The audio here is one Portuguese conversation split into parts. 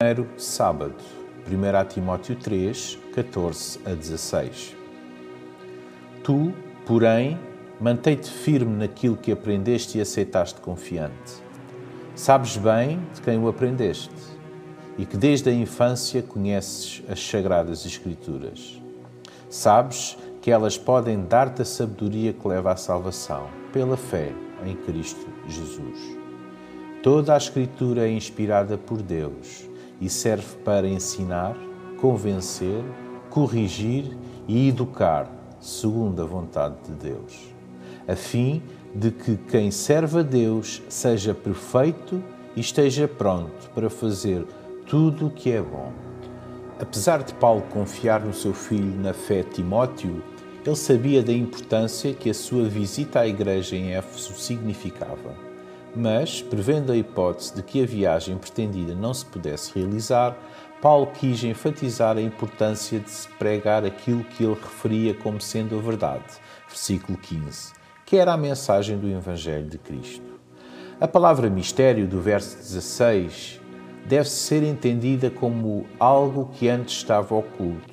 Primeiro sábado, 1 Timóteo 3, 14 a 16. Tu, porém, mantém-te firme naquilo que aprendeste e aceitaste confiante. Sabes bem de quem o aprendeste e que desde a infância conheces as sagradas Escrituras. Sabes que elas podem dar-te a sabedoria que leva à salvação, pela fé em Cristo Jesus. Toda a Escritura é inspirada por Deus e serve para ensinar, convencer, corrigir e educar, segundo a vontade de Deus, a fim de que quem serve a Deus seja perfeito e esteja pronto para fazer tudo o que é bom. Apesar de Paulo confiar no seu filho na fé Timóteo, ele sabia da importância que a sua visita à igreja em Éfeso significava mas, prevendo a hipótese de que a viagem pretendida não se pudesse realizar, Paulo quis enfatizar a importância de se pregar aquilo que ele referia como sendo a verdade, versículo 15, que era a mensagem do Evangelho de Cristo. A palavra mistério do verso 16 deve ser entendida como algo que antes estava oculto,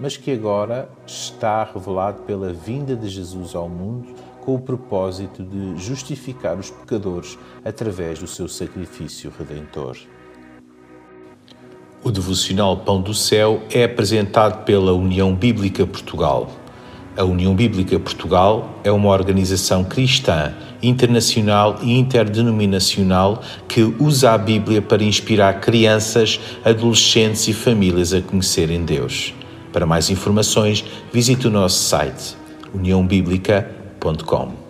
mas que agora está revelado pela vinda de Jesus ao mundo com o propósito de justificar os pecadores através do seu sacrifício redentor. O devocional Pão do Céu é apresentado pela União Bíblica Portugal. A União Bíblica Portugal é uma organização cristã, internacional e interdenominacional que usa a Bíblia para inspirar crianças, adolescentes e famílias a conhecerem Deus. Para mais informações, visite o nosso site uniãobíblica.com.